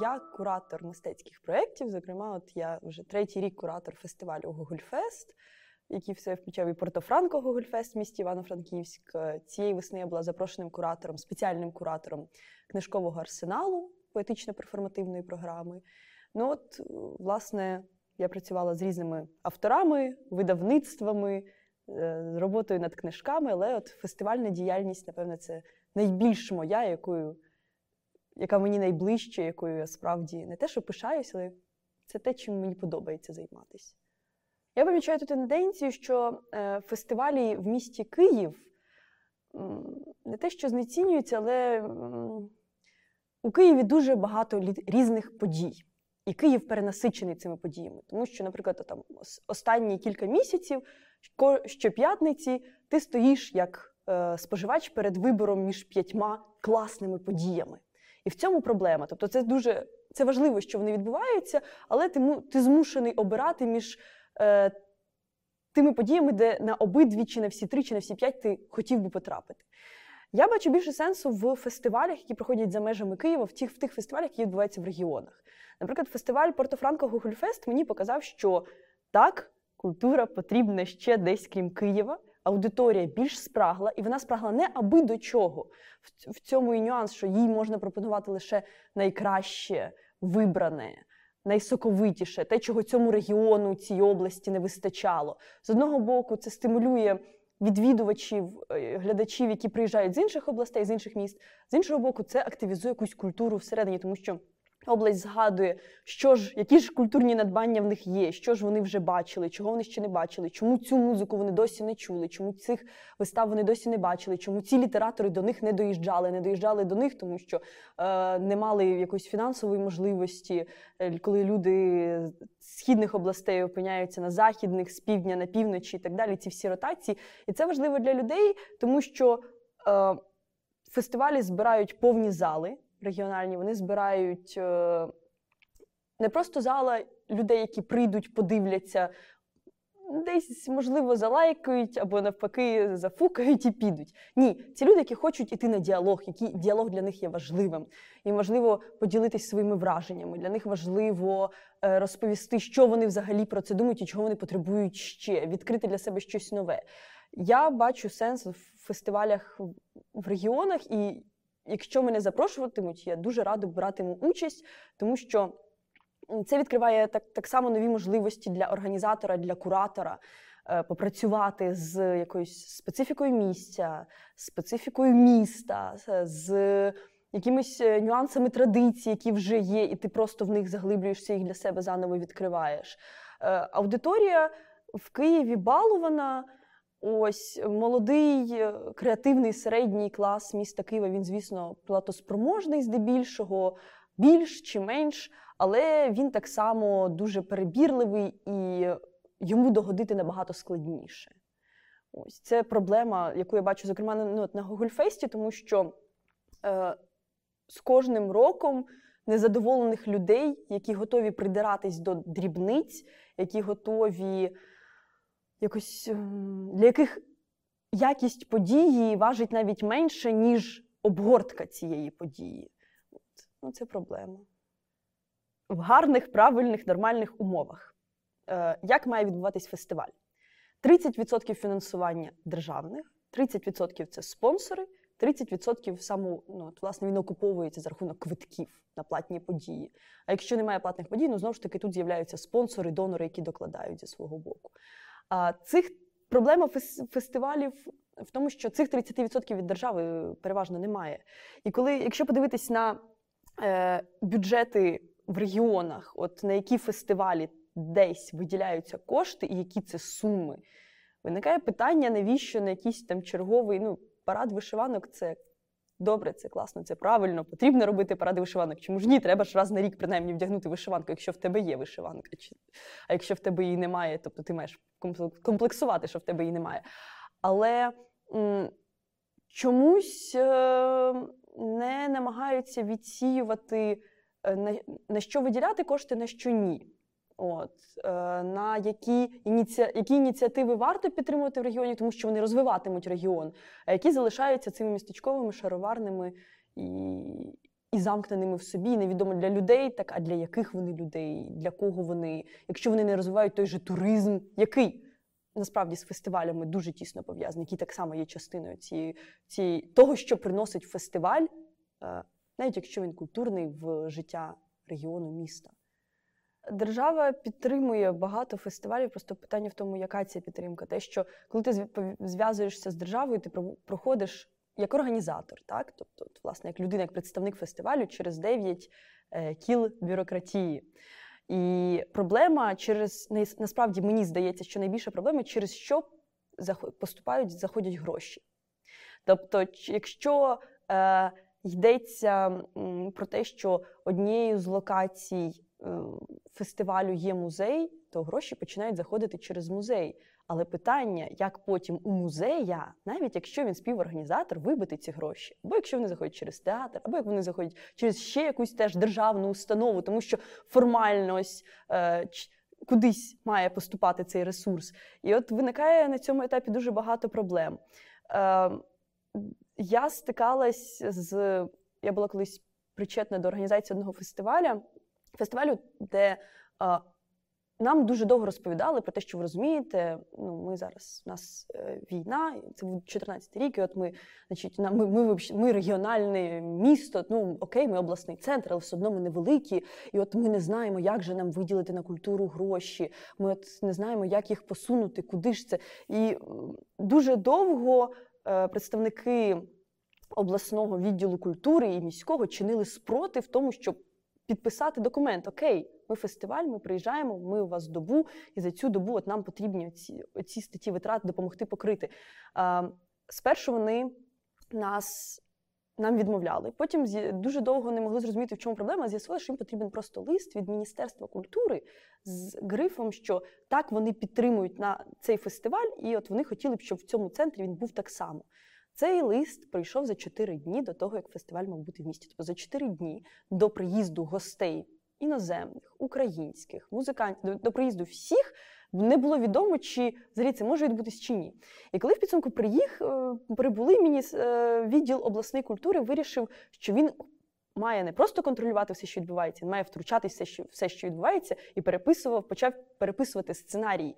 я куратор мистецьких проєктів. Зокрема, от я вже третій рік куратор фестивалю Гогольфест, який все включав і Портофранко Гогольфест в місті Івано-Франківськ. Цієї весни я була запрошеним куратором, спеціальним куратором книжкового арсеналу поетично-перформативної програми. Ну от, власне, я працювала з різними авторами, видавництвами, е, роботою над книжками, але от фестивальна діяльність, напевно, це найбільш моя, якою, яка мені найближча, якою я справді не те, що пишаюся, але це те, чим мені подобається займатися. Я помічаю ту тенденцію, що е, фестивалі в місті Київ не те, що знецінюються, але у Києві дуже багато різних подій. І Київ перенасичений цими подіями. Тому що, наприклад, там останні кілька місяців щоп'ятниці ти стоїш як е, споживач перед вибором між п'ятьма класними подіями. І в цьому проблема. Тобто, це дуже це важливо, що вони відбуваються, але ти ти змушений обирати між е, тими подіями, де на обидві, чи на всі три, чи на всі п'ять ти хотів би потрапити. Я бачу більше сенсу в фестивалях, які проходять за межами Києва, в тих в тих фестивалях, які відбуваються в регіонах. Наприклад, фестиваль Портофранко Гугульфест мені показав, що так, культура потрібна ще десь крім Києва. Аудиторія більш спрагла, і вона спрагла не аби до чого. В цьому і нюанс, що їй можна пропонувати лише найкраще вибране, найсоковитіше, те, чого цьому регіону, цій області не вистачало. З одного боку, це стимулює відвідувачів, е, глядачів, які приїжджають з інших областей, з інших міст. З іншого боку, це активізує якусь культуру всередині, тому що. Область згадує, що ж, які ж культурні надбання в них є, що ж вони вже бачили, чого вони ще не бачили, чому цю музику вони досі не чули, чому цих вистав вони досі не бачили, чому ці літератори до них не доїжджали, не доїжджали до них, тому що е, не мали якоїсь фінансової можливості, е, коли люди з східних областей опиняються на західних, з півдня на півночі і так далі. Ці всі ротації. І це важливо для людей, тому що е, фестивалі збирають повні зали регіональні, вони збирають е, не просто зала людей, які прийдуть, подивляться, десь, можливо, залайкають або навпаки зафукають і підуть. Ні, ці люди, які хочуть іти на діалог, який діалог для них є важливим. Їм важливо поділитися своїми враженнями. Для них важливо е, розповісти, що вони взагалі про це думають і чого вони потребують ще, відкрити для себе щось нове. Я бачу сенс в фестивалях в регіонах, і якщо мене запрошуватимуть, я дуже радо братиму участь, тому що це відкриває так, так само нові можливості для організатора, для куратора. Е, попрацювати з якоюсь специфікою місця, специфікою міста, з якимись е, нюансами традицій, які вже є, і ти просто в них заглиблюєшся, їх для себе заново відкриваєш. Е, аудиторія в Києві балована. Ось молодий е, креативний середній клас міста Києва. Він, звісно, платоспроможний здебільшого, більш чи менш, але він так само дуже перебірливий і йому догодити набагато складніше. Ось це проблема, яку я бачу, зокрема, ну, на Гогольфесті, тому що е, з кожним роком незадоволених людей, які готові придиратись до дрібниць, які готові якось ем, для яких якість події важить навіть менше, ніж обгортка цієї події. От. Ну, Це проблема. В гарних, правильних, нормальних умовах. Е, Як має відбуватись фестиваль? 30% фінансування державних, 30% це спонсори, 30% саме, ну, от, власне, він окуповується за рахунок квитків на платні події. А якщо немає платних подій, ну знову ж таки тут з'являються спонсори, донори, які докладають зі свого боку. А цих проблема фестивалів в тому, що цих 30% від держави переважно немає. І коли, якщо подивитись на е, бюджети в регіонах, от на які фестивалі десь виділяються кошти, і які це суми, виникає питання, навіщо на якийсь там черговий ну, парад вишиванок це Добре, це класно, це правильно, потрібно робити паради вишиванок. Чому ж ні? Треба ж раз на рік принаймні вдягнути вишиванку, якщо в тебе є вишиванка. А якщо в тебе її немає, тобто ти маєш комплексувати, що в тебе її немає. Але чомусь е, не намагаються відсіювати, е, на що виділяти кошти, на що ні. От е, на які ініці... які ініціативи варто підтримувати в регіоні, тому що вони розвиватимуть регіон, а які залишаються цими містечковими, шароварними і і замкненими в собі, невідомо для людей, так а для яких вони людей, для кого вони, якщо вони не розвивають той же туризм, який насправді з фестивалями дуже тісно пов'язаний, який так само є частиною цієї, цієї того, що приносить фестиваль, е, навіть якщо він культурний в життя регіону міста. Держава підтримує багато фестивалів. Просто питання в тому, яка ця підтримка. Те, що коли ти зв'язуєшся з державою, ти проходиш як організатор, так? Тобто, власне, як людина, як представник фестивалю через 9 е, кіл бюрократії. І проблема через насправді мені здається, що найбільша проблема, через що поступають, заходять гроші. Тобто, якщо е, йдеться про те, що однією з локацій фестивалю є музей, то гроші починають заходити через музей. Але питання, як потім у музея, навіть якщо він співорганізатор, вибити ці гроші, або якщо вони заходять через театр, або як вони заходять через ще якусь теж державну установу, тому що формально е, кудись має поступати цей ресурс. І от виникає на цьому етапі дуже багато проблем. Е, Я стикалась з я була колись причетна до організації одного фестивалю, фестивалю, де е, нам дуже довго розповідали про те, що ви розумієте, ну ми зараз у нас е, війна, це був 14 рік. і От ми, значить, ми, ми, ми, ми регіональне місто. Ну окей, ми обласний центр, але все одно ми невеликі. І от ми не знаємо, як же нам виділити на культуру гроші. Ми от не знаємо, як їх посунути, куди ж це. І дуже довго е, представники обласного відділу культури і міського чинили спротив тому, щоб підписати документ. Окей, ми фестиваль, ми приїжджаємо, ми у вас добу, і за цю добу от нам потрібні оці, оці статті витрат допомогти покрити. А, Спершу вони нас. Нам відмовляли. Потім дуже довго не могли зрозуміти, в чому проблема. З'ясували, що їм потрібен просто лист від Міністерства культури з грифом, що так вони підтримують на цей фестиваль, і от вони хотіли б, щоб в цьому центрі він був так само. Цей лист прийшов за 4 дні до того, як фестиваль мав бути в місті. Тобто за 4 дні до приїзду гостей іноземних, українських, музикантів, до приїзду всіх не було відомо, чи взагалі це може відбутись чи ні. І коли в підсумку приїх, е, прибули, мені е, відділ обласної культури вирішив, що він. Має не просто контролювати все, що відбувається, він має втручатися все, все, що відбувається, і переписував, почав переписувати сценарій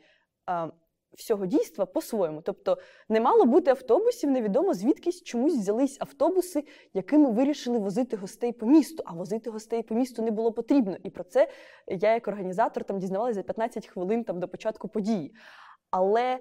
всього дійства по-своєму. Тобто не мало бути автобусів, невідомо звідкись чомусь взялись автобуси, якими вирішили возити гостей по місту. А возити гостей по місту не було потрібно. І про це я, як організатор, там дізнавалася за 15 хвилин там, до початку події. Але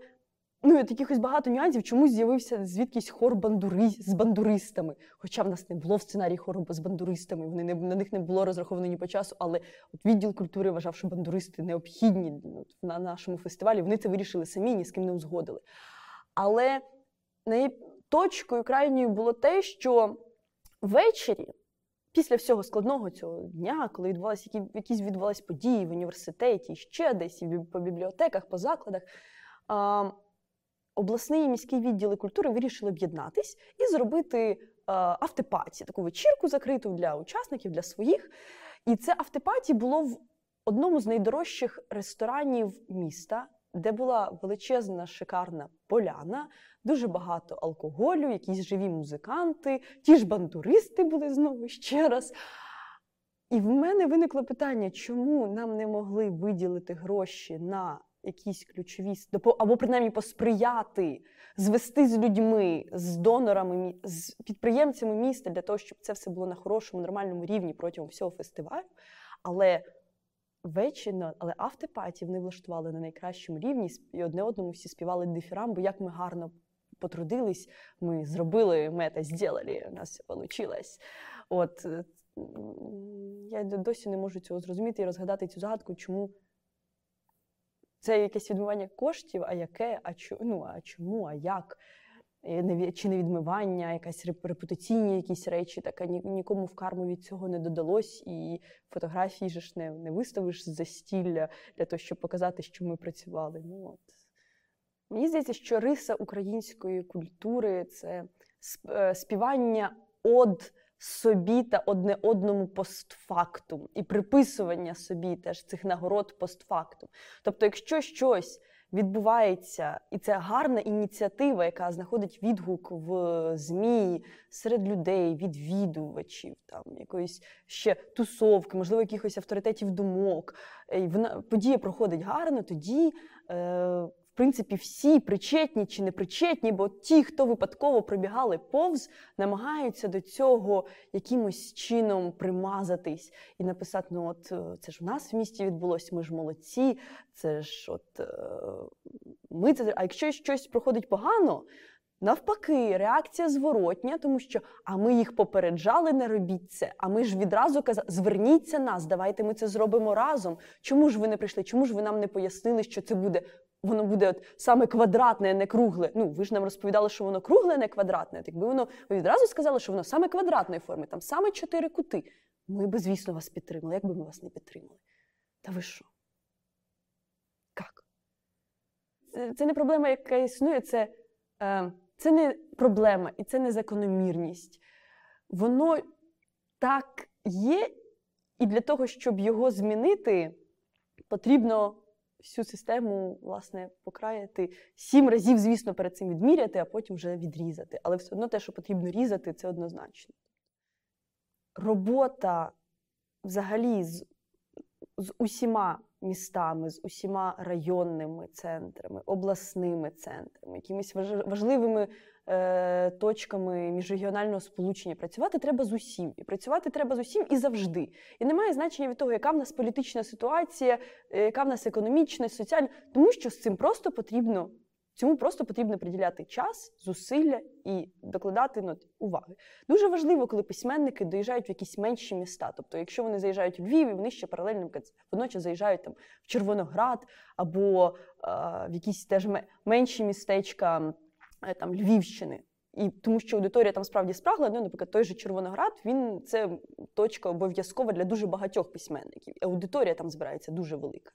Ну, і якихось багато нюансів, чомусь з'явився звідкись хор бандури з бандуристами. Хоча в нас не було в сценарії хору з бандуристами, вони не на них не було розраховано ні по часу, але от відділ культури вважав, що бандуристи необхідні на нашому фестивалі. Вони це вирішили самі, ні з ким не узгодили. Але точкою крайньою було те, що ввечері, після всього складного цього дня, коли відбувалися які, якісь відбувалися події в університеті, ще десь по бібліотеках, по закладах обласний і міський відділи культури вирішили об'єднатись і зробити е, автопаті, таку вечірку закриту для учасників, для своїх. І це автопаті було в одному з найдорожчих ресторанів міста, де була величезна шикарна поляна, дуже багато алкоголю, якісь живі музиканти, ті ж бандуристи були знову ще раз. І в мене виникло питання, чому нам не могли виділити гроші на якісь ключові або принаймні посприяти, звести з людьми, з донорами, з підприємцями міста для того, щоб це все було на хорошому, нормальному рівні протягом всього фестивалю. Але ввечері, але автопаті вони влаштували на найкращому рівні і одне одному всі співали дифірам, бо як ми гарно потрудились, ми зробили мета, зробили, у нас все вийшло. От я досі не можу цього зрозуміти і розгадати цю загадку, чому це якесь відмивання коштів, а яке, а чу, ну, а чому, а як? Чи не відмивання, якась репутаційні якісь речі, так нікому в карму від цього не додалось, і фотографії ж не не виставиш за стілля для того, щоб показати, що ми працювали. Ну, от. Мені здається, що риса української культури це е, співання од собі та одне одному постфактум, і приписування собі теж цих нагород постфактум. Тобто, якщо щось відбувається, і це гарна ініціатива, яка знаходить відгук в ЗМІ серед людей, відвідувачів, там якоїсь ще тусовки, можливо, якихось авторитетів думок. І вона подія проходить гарно, тоді. Е, принципі, всі причетні чи не причетні, бо ті, хто випадково пробігали повз, намагаються до цього якимось чином примазатись і написати: ну, от е, це ж в нас в місті відбулося, ми ж молодці, це ж от е, ми це. А якщо щось проходить погано, Навпаки, реакція зворотня, тому що а ми їх попереджали, не робіть це. А ми ж відразу казали, зверніться нас, давайте ми це зробимо разом. Чому ж ви не прийшли? Чому ж ви нам не пояснили, що це буде? Воно буде от саме квадратне, а не кругле. Ну ви ж нам розповідали, що воно кругле, а не квадратне. От якби воно ви відразу сказали, що воно саме квадратної форми, там саме чотири кути. Ми би, звісно, вас підтримали. Як би ми вас не підтримали? Та ви що? Як? Це, це не проблема, яка існує, це. Е, це не проблема і це не закономірність. Воно так є, і для того, щоб його змінити, потрібно всю систему власне, покраяти сім разів, звісно, перед цим відміряти, а потім вже відрізати. Але все одно те, що потрібно різати, це однозначно. Робота взагалі з, з усіма містами, з усіма районними центрами, обласними центрами, якимись важливими е, точками міжрегіонального сполучення. Працювати треба з усім. І працювати треба з усім і завжди. І немає значення від того, яка в нас політична ситуація, е, яка в нас економічна, соціальна, тому що з цим просто потрібно Цьому просто потрібно приділяти час, зусилля і докладати ну, уваги. Дуже важливо, коли письменники доїжджають в якісь менші міста. Тобто, якщо вони заїжджають в Львів, вони ще паралельно водночас заїжджають там в Червоноград або а, в якісь теж менші містечка е, там Львівщини. І тому що аудиторія там справді спрагла, ну, наприклад, той же Червоноград, він це точка обов'язкова для дуже багатьох письменників. Аудиторія там збирається дуже велика.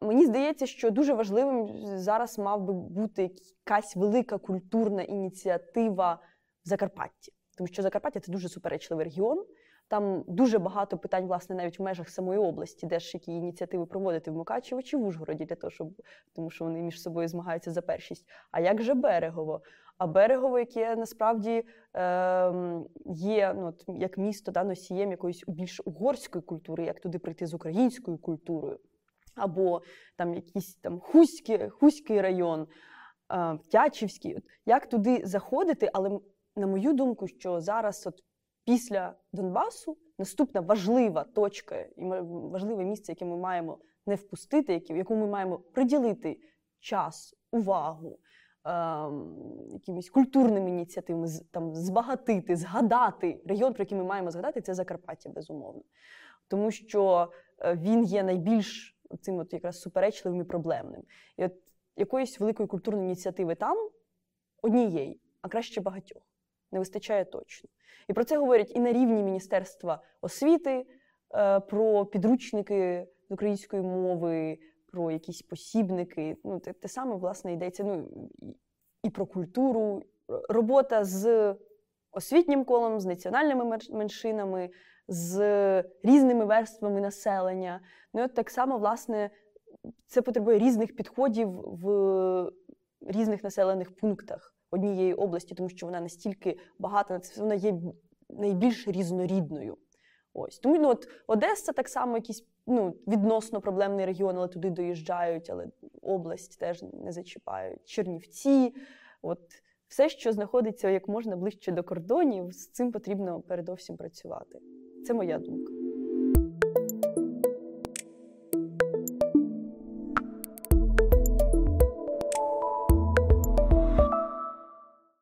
Мені здається, що дуже важливим зараз мав би бути якась велика культурна ініціатива в Закарпатті, тому що Закарпаття це дуже суперечливий регіон. Там дуже багато питань, власне, навіть в межах самої області, де ж які ініціативи проводити в Мукачево чи в Ужгороді, для того, щоб тому що вони між собою змагаються за першість. А як же берегово? А берегово, яке насправді е, є ну, як місто да, носієм якоїсь більш угорської культури, як туди прийти з українською культурою або там якийсь там Хуський, Хуський район, Тячівський. Як туди заходити, але на мою думку, що зараз, от після Донбасу, наступна важлива точка і важливе місце, яке ми маємо не впустити, яку ми маємо приділити час, увагу. Якимись культурними ініціативами там збагатити, згадати регіон, про який ми маємо згадати, це Закарпаття, безумовно. Тому що е, він є найбільш цим от якраз суперечливим і проблемним. І от якоїсь великої культурної ініціативи там однієї, а краще багатьох. Не вистачає точно. І про це говорять і на рівні Міністерства освіти, е, про підручники української мови, про якісь посібники. Ну, Те, те саме, власне, йдеться ну, і про культуру, робота з освітнім колом, з національними меншинами, з різними верствами населення. Ну і от так само, власне, це потребує різних підходів в різних населених пунктах однієї області, тому що вона настільки багата, вона є найбільш різнорідною. Ось тому ну, от Одеса так само якийсь ну, відносно проблемний регіон, але туди доїжджають, але область теж не зачіпають. Чернівці, от все, що знаходиться як можна ближче до кордонів, з цим потрібно передовсім працювати. Це моя думка.